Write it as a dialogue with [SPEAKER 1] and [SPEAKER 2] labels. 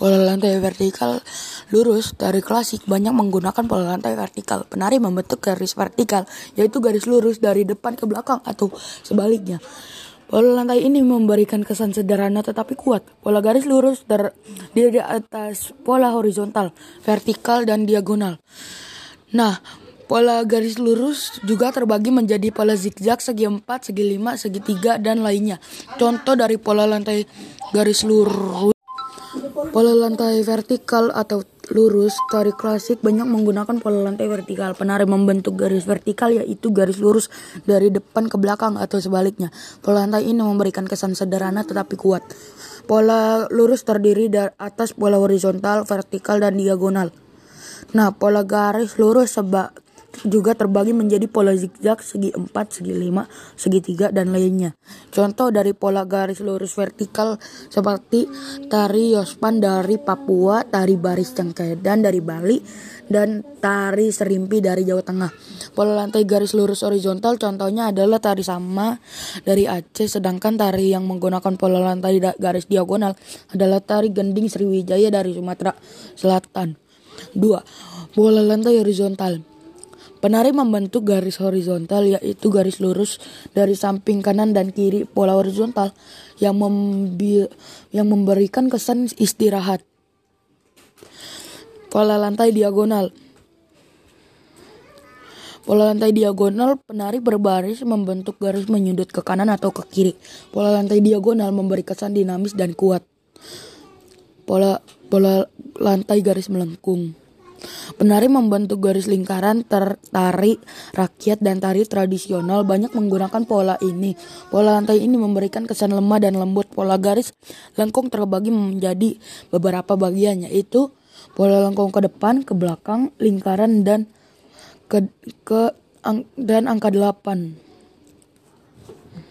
[SPEAKER 1] Pola lantai vertikal lurus dari klasik banyak menggunakan pola lantai vertikal. Penari membentuk garis vertikal, yaitu garis lurus dari depan ke belakang atau sebaliknya. Pola lantai ini memberikan kesan sederhana tetapi kuat. Pola garis lurus di atas pola horizontal, vertikal, dan diagonal. Nah, pola garis lurus juga terbagi menjadi pola zigzag, segi empat, segi lima, segi tiga, dan lainnya. Contoh dari pola lantai garis lurus Pola lantai vertikal atau lurus tari klasik banyak menggunakan pola lantai vertikal. Penari membentuk garis vertikal yaitu garis lurus dari depan ke belakang atau sebaliknya. Pola lantai ini memberikan kesan sederhana tetapi kuat. Pola lurus terdiri dari atas pola horizontal, vertikal, dan diagonal. Nah, pola garis lurus seba juga terbagi menjadi pola zigzag, segi 4, segi 5, segi 3, dan lainnya. Contoh dari pola garis lurus vertikal seperti tari Yospan dari Papua, tari baris cengkedan dari Bali, dan tari serimpi dari Jawa Tengah. Pola lantai garis lurus horizontal contohnya adalah tari sama dari Aceh, sedangkan tari yang menggunakan pola lantai garis diagonal adalah tari gending Sriwijaya dari Sumatera Selatan. 2. Pola lantai horizontal Penari membentuk garis horizontal yaitu garis lurus dari samping kanan dan kiri pola horizontal yang, yang memberikan kesan istirahat. Pola lantai diagonal. Pola lantai diagonal penari berbaris membentuk garis menyudut ke kanan atau ke kiri. Pola lantai diagonal memberi kesan dinamis dan kuat. Pola pola lantai garis melengkung. Penari membentuk garis lingkaran tertari rakyat dan tari tradisional banyak menggunakan pola ini. Pola lantai ini memberikan kesan lemah dan lembut. Pola garis lengkung terbagi menjadi beberapa bagian yaitu pola lengkung ke depan, ke belakang, lingkaran dan ke, ke dan angka 8.